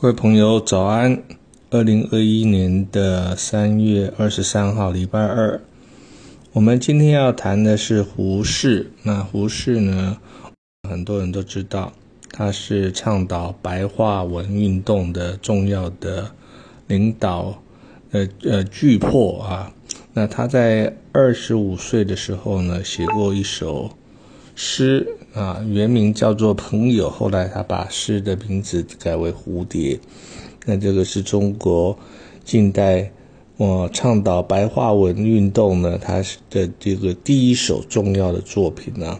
各位朋友，早安！二零二一年的三月二十三号，礼拜二。我们今天要谈的是胡适。那胡适呢，很多人都知道，他是倡导白话文运动的重要的领导，呃呃巨破啊。那他在二十五岁的时候呢，写过一首诗啊，原名叫做《朋友》，后来他把诗的名字改为《蝴蝶》。那这个是中国近代我倡导白话文运动呢，他的这个第一首重要的作品呢。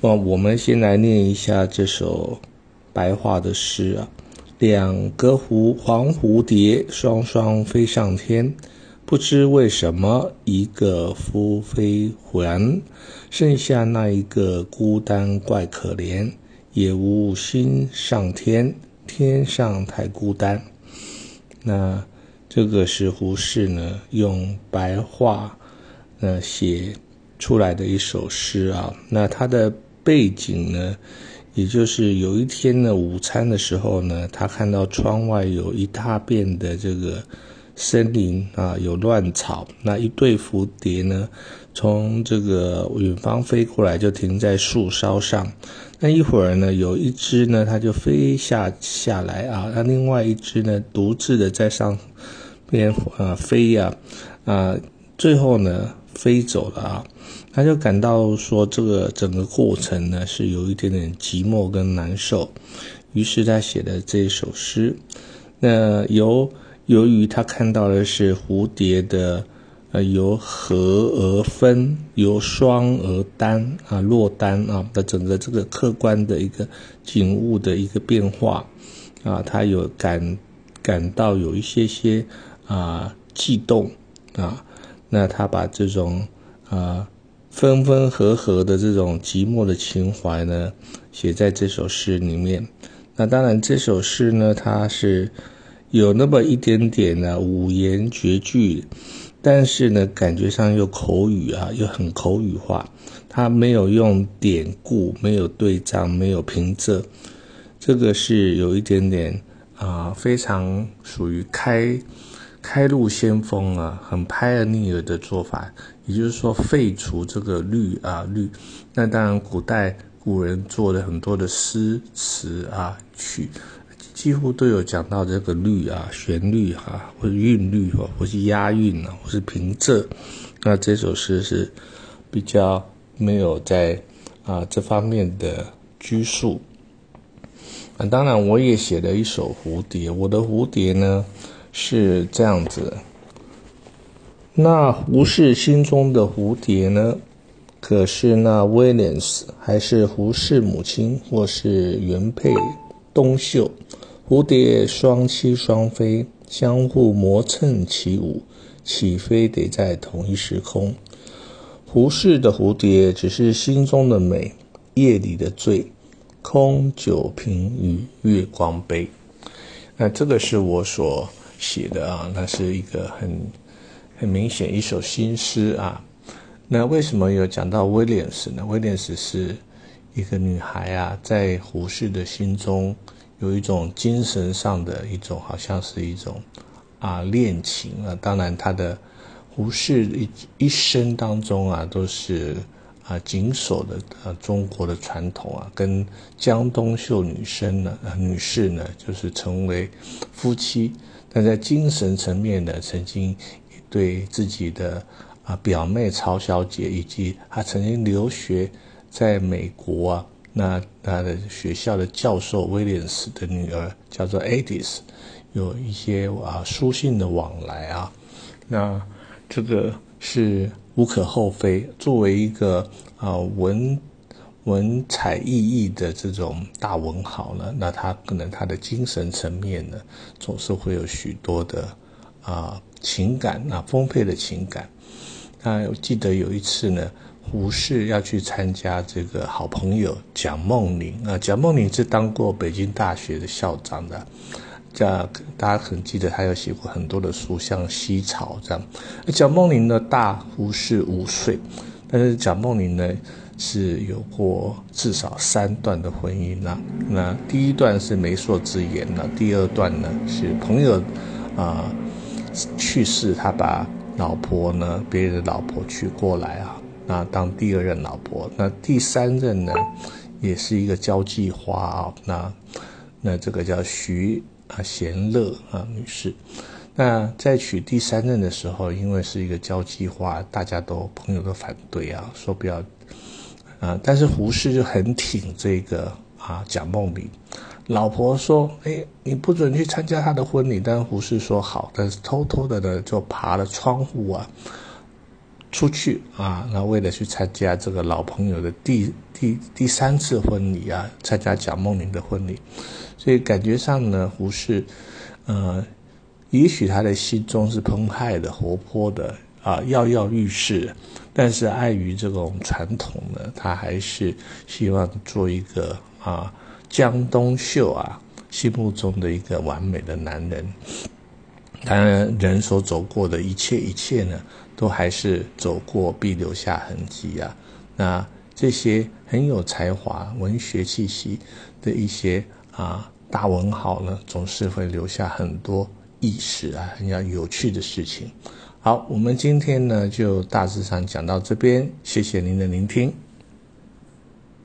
那我们先来念一下这首白话的诗啊：两个蝴黄蝴蝶双双飞上天。不知为什么，一个夫飞还，剩下那一个孤单怪可怜，也无心上天，天上太孤单。那这个是胡适呢用白话呃写出来的一首诗啊。那它的背景呢，也就是有一天呢午餐的时候呢，他看到窗外有一大片的这个。森林啊，有乱草。那一对蝴蝶呢，从这个远方飞过来，就停在树梢上。那一会儿呢，有一只呢，它就飞下下来啊。那另外一只呢，独自的在上边啊飞呀啊，最后呢飞走了啊。他就感到说，这个整个过程呢是有一点点寂寞跟难受。于是他写的这首诗，那由。由于他看到的是蝴蝶的，呃，由合而分，由双而单啊，落单啊的整个这个客观的一个景物的一个变化，啊，他有感感到有一些些啊悸动啊，那他把这种啊分分合合的这种寂寞的情怀呢，写在这首诗里面。那当然，这首诗呢，它是。有那么一点点的五言绝句，但是呢，感觉上又口语啊，又很口语化。他没有用典故，没有对仗，没有平仄，这个是有一点点啊，非常属于开开路先锋啊，很拍尔尼尔的做法。也就是说，废除这个律啊律。那当然，古代古人做的很多的诗词啊曲。几乎都有讲到这个律啊、旋律哈，或者韵律或或是押韵啊，或是平仄。那这首诗是比较没有在啊这方面的拘束。啊，当然我也写了一首蝴蝶，我的蝴蝶呢是这样子。那胡适心中的蝴蝶呢，可是那威廉斯，还是胡适母亲，或是原配东秀？蝴蝶双栖双飞，相互磨蹭起舞，起飞得在同一时空。胡适的蝴蝶只是心中的美，夜里的醉，空酒瓶与月光杯。那这个是我所写的啊，那是一个很很明显一首新诗啊。那为什么有讲到威廉斯呢？威廉斯是一个女孩啊，在胡适的心中。有一种精神上的一种，好像是一种啊恋情啊。当然，他的胡适一一生当中啊，都是啊谨守的啊中国的传统啊，跟江冬秀女生呢女士呢，就是成为夫妻。但在精神层面呢，曾经对自己的啊表妹曹小姐，以及他曾经留学在美国啊。那他的学校的教授威廉斯的女儿叫做 Edith，有一些啊书信的往来啊，那这个是无可厚非。作为一个啊文文采奕奕的这种大文豪呢，那他可能他的精神层面呢，总是会有许多的啊情感啊丰沛的情感。那我记得有一次呢。胡适要去参加这个好朋友蒋梦麟啊，蒋梦麟是当过北京大学的校长的，这大家可能记得他有写过很多的书，像《西草》这样。蒋梦麟呢大胡适五岁，但是蒋梦麟呢是有过至少三段的婚姻了。那第一段是媒妁之言了，第二段呢是朋友啊去世，他把老婆呢别人的老婆娶过来啊，那当第二任老婆。那第三任呢也是一个交际花啊，那那这个叫徐啊贤乐啊女士。那在娶第三任的时候，因为是一个交际花，大家都朋友都反对啊，说不要啊。但是胡适就很挺这个啊蒋梦麟，老婆说：“哎，你不准去参加他的婚礼。”但胡适说好，但是偷偷的呢就爬了窗户啊出去啊，那为了去参加这个老朋友的第第第三次婚礼啊，参加蒋梦麟的婚礼。所以感觉上呢，胡适，呃。也许他的心中是澎湃的、活泼的啊，跃跃欲试，但是碍于这种传统呢，他还是希望做一个啊江东秀啊心目中的一个完美的男人。当然，人所走过的一切一切呢，都还是走过必留下痕迹啊。那这些很有才华、文学气息的一些啊大文豪呢，总是会留下很多。意识啊，很要有趣的事情。好，我们今天呢就大致上讲到这边，谢谢您的聆听。